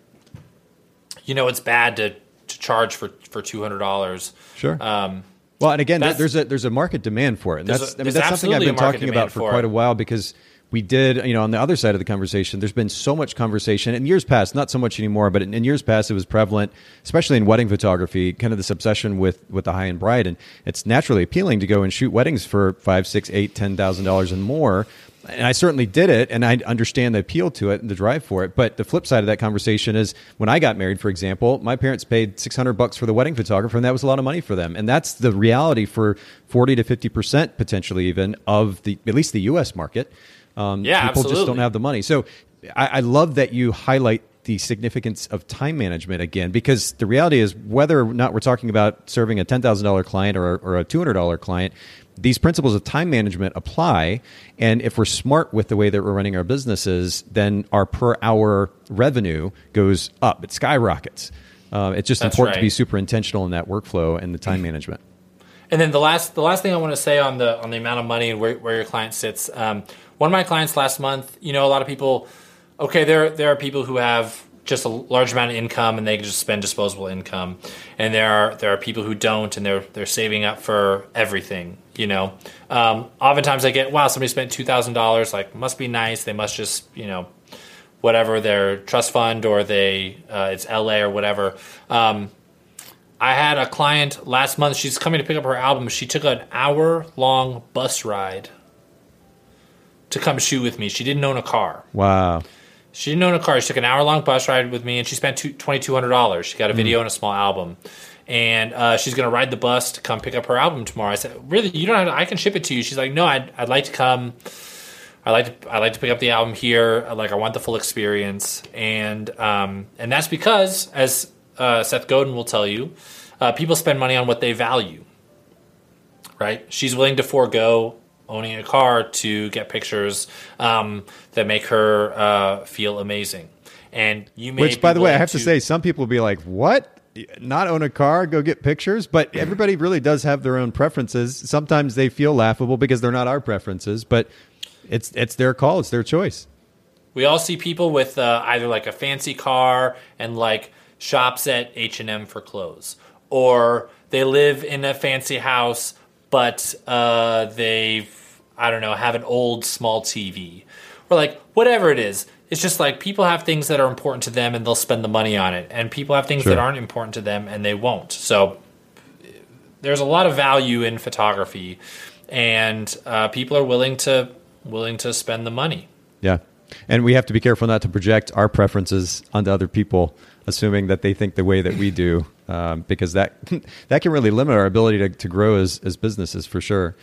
you know, it's bad to, to charge for, for $200. Sure. Um, well, and again, there's a there's a market demand for it, and that's a, I mean that's something I've been talking about for, for quite a while because we did, you know, on the other side of the conversation, there's been so much conversation in years past, not so much anymore, but in, in, years past, it was prevalent, especially in wedding photography, kind of this obsession with, with the high end bride. And it's naturally appealing to go and shoot weddings for five, six, eight, ten thousand dollars and more. And I certainly did it, and I understand the appeal to it and the drive for it. But the flip side of that conversation is when I got married, for example, my parents paid six hundred bucks for the wedding photographer, and that was a lot of money for them. And that's the reality for forty to fifty percent, potentially even of the at least the U.S. market. Um, yeah, people absolutely. just don't have the money. So I, I love that you highlight the significance of time management again, because the reality is whether or not we're talking about serving a ten thousand dollar client or, or a two hundred dollar client, these principles of time management apply. And if we're smart with the way that we're running our businesses, then our per hour revenue goes up. It skyrockets. Uh, it's just That's important right. to be super intentional in that workflow and the time management. And then the last the last thing I want to say on the on the amount of money and where, where your client sits. Um, one of my clients last month, you know, a lot of people, okay, there there are people who have just a large amount of income and they can just spend disposable income, and there are there are people who don't and they're they're saving up for everything. You know, um, oftentimes I get wow, somebody spent two thousand dollars, like must be nice. They must just you know whatever their trust fund or they uh, it's LA or whatever. Um, I had a client last month. She's coming to pick up her album. She took an hour long bus ride to come shoot with me. She didn't own a car. Wow. She didn't own a car. She took an hour long bus ride with me, and she spent twenty two hundred dollars. She got a Mm. video and a small album, and uh, she's gonna ride the bus to come pick up her album tomorrow. I said, "Really? You don't have to, I can ship it to you." She's like, "No, I'd, I'd like to come. I like to I like to pick up the album here. Like I want the full experience." And um, and that's because, as uh, Seth Godin will tell you, uh, people spend money on what they value. Right? She's willing to forego owning a car to get pictures um, that make her uh, feel amazing. And you may Which, by the way, I have to say, some people will be like, "What? Not own a car? Go get pictures?" But everybody really does have their own preferences. Sometimes they feel laughable because they're not our preferences, but it's it's their call. It's their choice. We all see people with uh, either like a fancy car and like shops at H and M for clothes, or they live in a fancy house, but uh, they, I don't know, have an old small TV, or like whatever it is. It's just like people have things that are important to them and they'll spend the money on it, and people have things Sure. that aren't important to them and they won't. So there's a lot of value in photography, and uh, people are willing to willing to spend the money. Yeah. And we have to be careful not to project our preferences onto other people, assuming that they think the way that we do, um, because that (laughs) that can really limit our ability to, to grow as, as businesses for sure.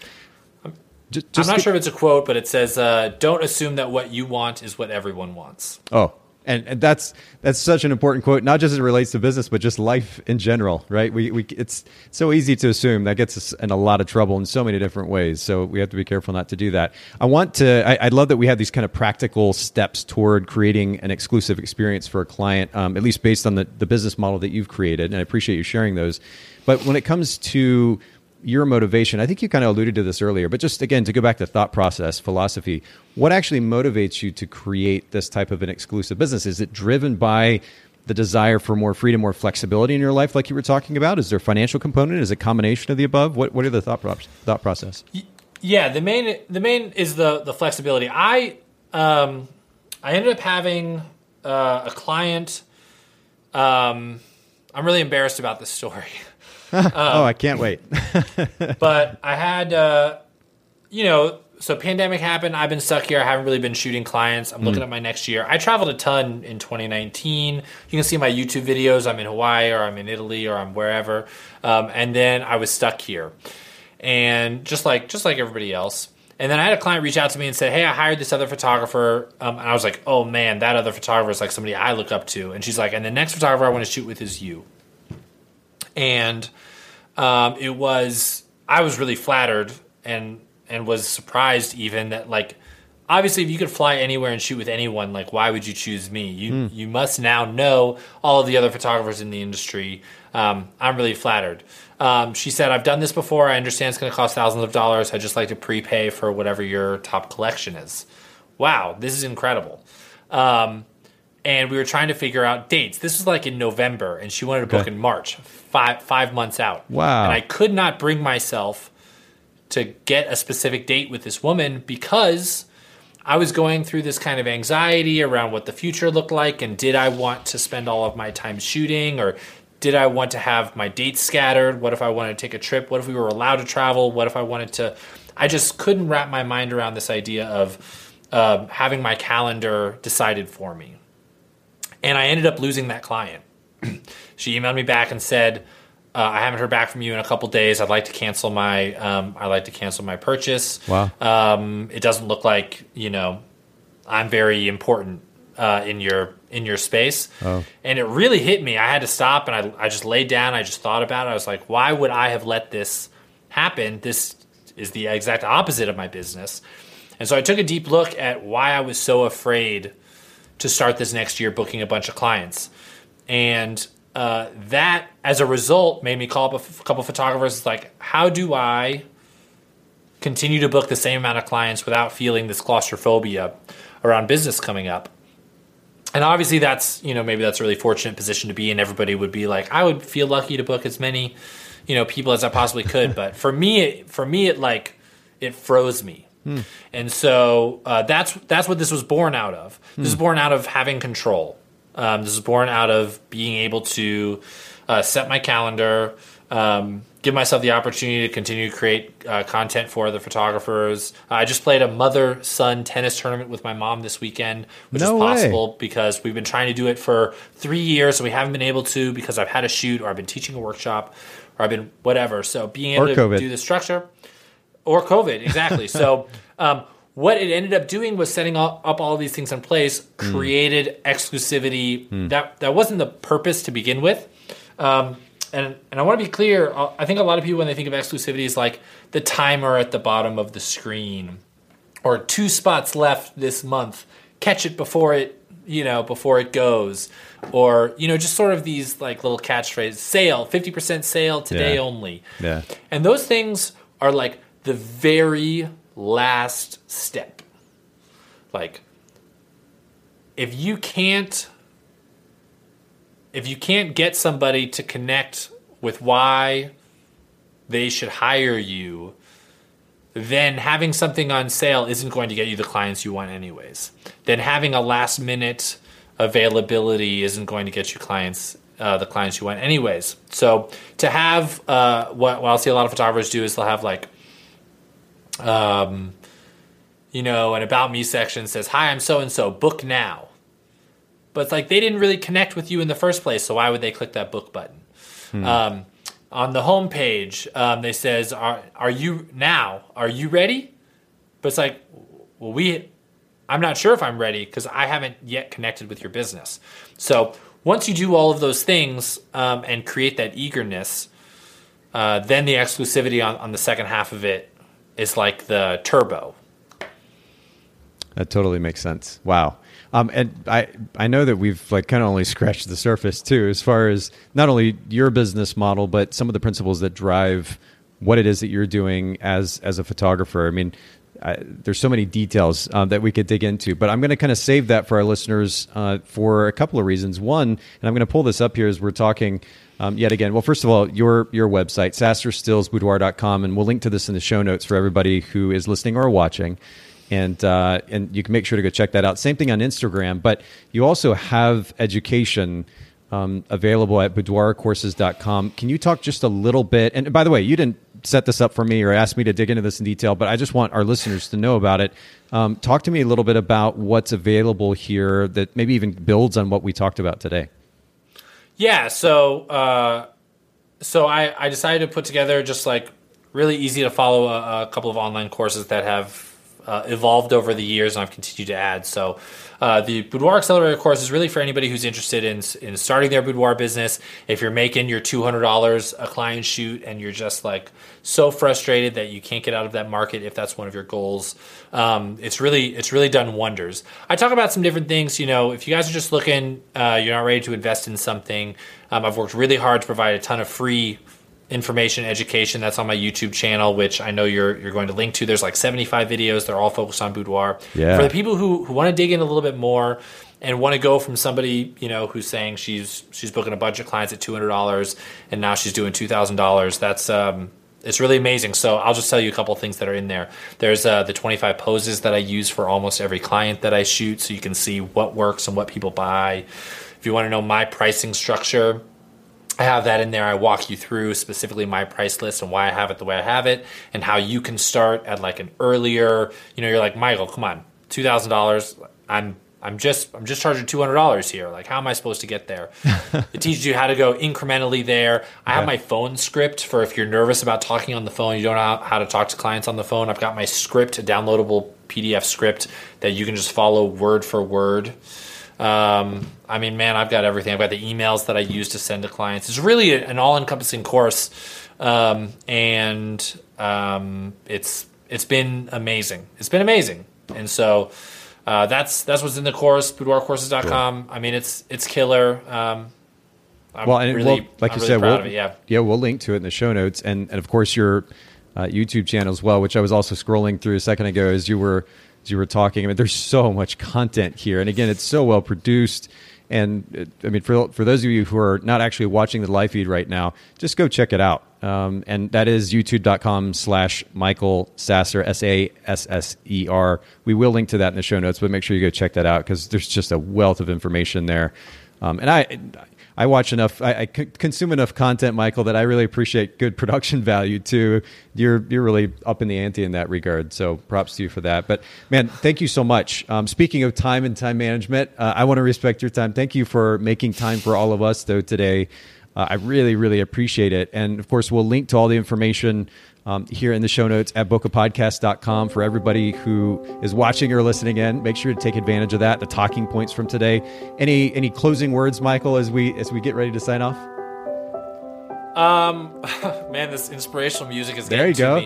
Just, I'm not sure if it's a quote, but it says, uh, "Don't assume that what you want is what everyone wants." Oh, and, and that's that's such an important quote, not just as it relates to business, but just life in general, right? We, we it's so easy to assume that gets us in a lot of trouble in so many different ways. So we have to be careful not to do that. I want to. I, I love that we have these kind of practical steps toward creating an exclusive experience for a client, um, at least based on the the business model that you've created, and I appreciate you sharing those. But when it comes to your motivation i think you kind of alluded to this earlier but just again to go back to thought process philosophy what actually motivates you to create this type of an exclusive business is it driven by the desire for more freedom more flexibility in your life like you were talking about is there a financial component is it a combination of the above what, what are the thought, pro- thought process Yeah, the main the main is the the flexibility. I um, I ended up having uh, a client. Um, I'm really embarrassed about this story. (laughs) (laughs) oh i can't wait (laughs) but I had, uh, you know, so pandemic happened. I've been stuck here. I haven't really been shooting clients. I'm looking at my next year. I traveled a ton in 2019. You can see my YouTube videos. I'm in Hawaii or I'm in Italy or I'm wherever. Um, and then I was stuck here, and just like just like everybody else. And then I had a client reach out to me and say, "Hey, I hired this other photographer." Um, and I was like, "Oh man, that other photographer is like somebody I look up to." And she's like, "And the next photographer I want to shoot with is you." And um, it was I was really flattered and and was surprised even that like obviously if you could fly anywhere and shoot with anyone like why would you choose me? You you must now know all of the other photographers in the industry. Um, I'm really flattered. Um, she said I've done this before. I understand it's going to cost thousands of dollars. I'd just like to prepay for whatever your top collection is. Wow this is incredible. Um, and we were trying to figure out dates. This was like in November, and she wanted to book Okay. in March, five five months out. Wow. And I could not bring myself to get a specific date with this woman because I was going through this kind of anxiety around what the future looked like, and did I want to spend all of my time shooting, or did I want to have my dates scattered? What if I wanted to take a trip? What if we were allowed to travel? What if I wanted to? I just couldn't wrap my mind around this idea of um, having my calendar decided for me and I ended up losing that client. (clears throat) she emailed me back and said, uh, "I haven't heard back from you in a couple days. I'd like to cancel my um, I'd like to cancel my purchase. Wow. Um, it doesn't look like you know I'm very important uh, in your in your space." Oh. And it really hit me. I had to stop and I I just laid down. I just thought about it. I was like, "Why would I have let this happen? This is the exact opposite of my business." And so I took a deep look at why I was so afraid to start this next year booking a bunch of clients. And uh, that, as a result, made me call up a f- couple photographers. Like, how do I continue to book the same amount of clients without feeling this claustrophobia around business coming up? And obviously, that's you know maybe that's a really fortunate position to be in. Everybody would be like, I would feel lucky to book as many you know people as I possibly could. (laughs) but for me, it, for me, it like it froze me And so uh, that's that's what this was born out of. This is born out of having control. Um, this is born out of being able to uh, set my calendar, um, give myself the opportunity to continue to create uh, content for the photographers. I just played a mother son tennis tournament with my mom this weekend, which No is way. possible because we've been trying to do it for three years and we haven't been able to because I've had a shoot or I've been teaching a workshop or I've been whatever. So being able Or to COVID. do the structure or COVID, exactly. (laughs) so um, what it ended up doing was setting all, up all these things in place, created exclusivity. That that wasn't the purpose to begin with. Um, and and I want to be clear. uh, I think a lot of people when they think of exclusivity is like the timer at the bottom of the screen, or two spots left this month. Catch it before it you know before it goes, or you know just sort of these like little catchphrases. Sale, fifty percent sale today Yeah. only. Yeah. And those things are like the very last step. Like if you can't if you can't get somebody to connect with why they should hire you, then having something on sale isn't going to get you the clients you want anyways. Then having a last minute availability isn't going to get you clients uh, the clients you want anyways. So to have uh, what, what I'll see a lot of photographers do is they'll have like um, you know, an about me section says, "Hi, I'm so and so. Book now." But it's like they didn't really connect with you in the first place, so why would they click that book button? Um, on the home page, um, they says, "Are are you now? Are you ready?" But it's like, well, we, I'm not sure if I'm ready because I haven't yet connected with your business. So once you do all of those things um, and create that eagerness, uh, then the exclusivity on, on the second half of it is like the turbo. That totally makes sense. Wow. Um, and I I know that we've like kind of only (laughs) scratched the surface too, as far as not only your business model, but some of the principles that drive what it is that you're doing as as a photographer. I mean, I, there's so many details um, that we could dig into, but I'm going to kind of save that for our listeners uh, for a couple of reasons. One, and I'm going to pull this up here as we're talking. Um, yet again, well, first of all, your your website, sasserstillsboudoir.com, and we'll link to this in the show notes for everybody who is listening or watching and uh, and you can make sure to go check that out. Same thing on Instagram, but you also have education um, available at boudoircourses.com. Can you talk just a little bit? And by the way, you didn't set this up for me or ask me to dig into this in detail, but I just want our listeners to know about it. Um, talk to me a little bit about what's available here that maybe even builds on what we talked about today. Yeah, so uh, so I, I decided to put together just like really easy to follow a, a couple of online courses that have uh, evolved over the years, and I've continued to add. So uh, the Boudoir Accelerator course is really for anybody who's interested in in starting their boudoir business. If you're making your two hundred dollars a client shoot, and you're just like so frustrated that you can't get out of that market, if that's one of your goals, um, it's really it's really done wonders. I talk about some different things. You know, if you guys are just looking, uh, you're not ready to invest in something. Um, I've worked really hard to provide a ton of free information education that's on my YouTube channel, which I know you're you're going to link to. There's like 75 videos. They're all focused on boudoir. Yeah. For the people who, who want to dig in a little bit more and want to go from somebody you know who's saying she's she's booking a bunch of clients at two hundred dollars and now she's doing two thousand dollars. That's um, it's really amazing. So I'll just tell you a couple things that are in there. There's uh, the 25 poses that I use for almost every client that I shoot, so you can see what works and what people buy. If you want to know my pricing structure, I have that in there. I walk you through specifically my price list and why I have it the way I have it, and how you can start at like an earlier. You know, you're like Michael, come on, two thousand dollars. I'm I'm just I'm just charging two hundred dollars here. Like, how am I supposed to get there? (laughs) it teaches you how to go incrementally there. I have my phone script for if you're nervous about talking on the phone, you don't know how, how to talk to clients on the phone. I've got my script, a downloadable PDF script that you can just follow word for word. Um, I mean, man, I've got everything. I've got the emails that I use to send to clients. It's really an all-encompassing course, um, and um, it's it's been amazing. It's been amazing, and so uh, that's that's what's in the course. Boudoircourses.com. I mean, it's it's killer. Um, I'm well, and really, well, like I'm you really said, we'll. Yeah. yeah, we'll link to it in the show notes, and and of course your uh, YouTube channel as well, which I was also scrolling through a second ago as you were as you were talking. I mean, there's so much content here, and again, it's so well produced. And I mean, for for those of you who are not actually watching the live feed right now, just go check it out. Um, and that is youtube.com slash Michael Sasser, S A S S E R. We will link to that in the show notes, but make sure you go check that out because there's just a wealth of information there. Um, and I, I watch enough, I, consume enough content, Michael, that I really appreciate good production (laughs) value too. You're you're really up in the ante in that regard. So props to you for that. But man, thank you so much. Um, speaking of time and time management, uh, I want to respect your time. Thank you for making time for all of us though today. Uh, I really, really appreciate it. And of course, we'll link to all the information um, here in the show notes at bokehpodcast.com for everybody who is watching or listening in. Make sure to take advantage of that, the talking points from today. Any any closing words, Michael, as we as we get ready to sign off? Um, (laughs) man, this inspirational music is there. You go.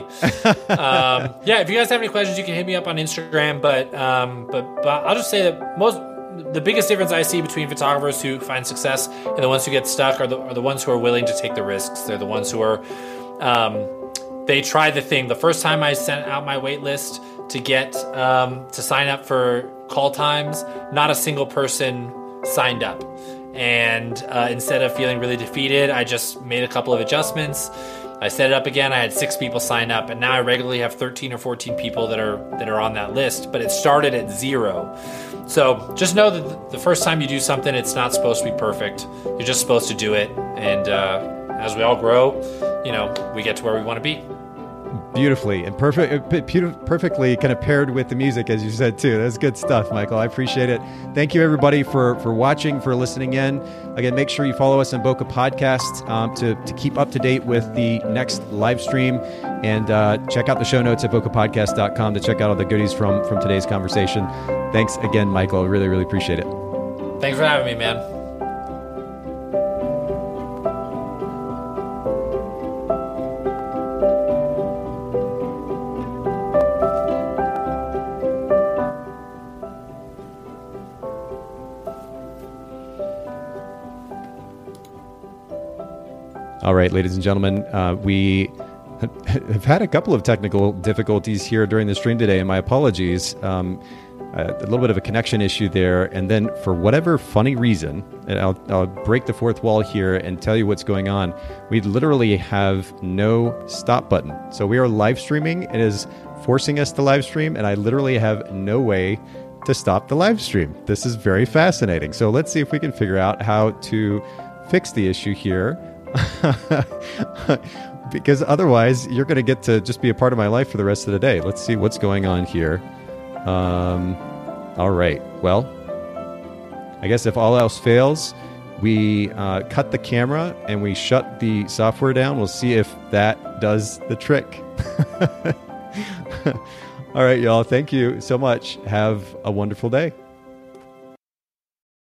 um, (laughs) yeah, if you guys have any questions, you can hit me up on Instagram. But um, but but I'll just say that most the biggest difference I see between photographers who find success and the ones who get stuck are the, are the ones who are willing to take the risks. They're the ones who are, um, they try the thing. The first time I sent out my wait list to get, um, to sign up for call times, not a single person signed up. And uh, instead of feeling really defeated, I just made a couple of adjustments. I set it up again. I had six people sign up, and now I regularly have 13 or 14 people that are that are on that list. But it started at zero. So just know that the first time you do something, it's not supposed to be perfect. You're just supposed to do it. And uh, as we all grow, you know, we get to where we want to be beautifully and perfect, uh, perfectly kind of paired with the music, as you said too. That's good stuff, Michael. I appreciate it. Thank you, everybody, for for watching, for listening in. Again, make sure you follow us on Bokeh Podcast um, to to keep up to date with the next live stream, and uh, check out the show notes at bokehpodcast.com to check out all the goodies from from today's conversation. Thanks again, Michael. Really, really appreciate it. Thanks for having me, man. All right, ladies and gentlemen, uh, we (laughs) have had a couple of technical difficulties here during the stream today, and my apologies. Um, a little bit of a connection issue there, and then for whatever funny reason, and I'll, I'll break the fourth wall here and tell you what's going on. We literally have no stop button, so we are live streaming. It is forcing us to live stream, and I literally have no way to stop the live stream. This is very fascinating. So let's see if we can figure out how to fix the issue here. (laughs) because otherwise, you're going to get to just be a part of my life for the rest of the day. Let's see what's going on here. Um, all right. Well, I guess if all else fails, we uh, cut the camera and we shut the software down. We'll see if that does the trick. (laughs) all right, y'all. Thank you so much. Have a wonderful day.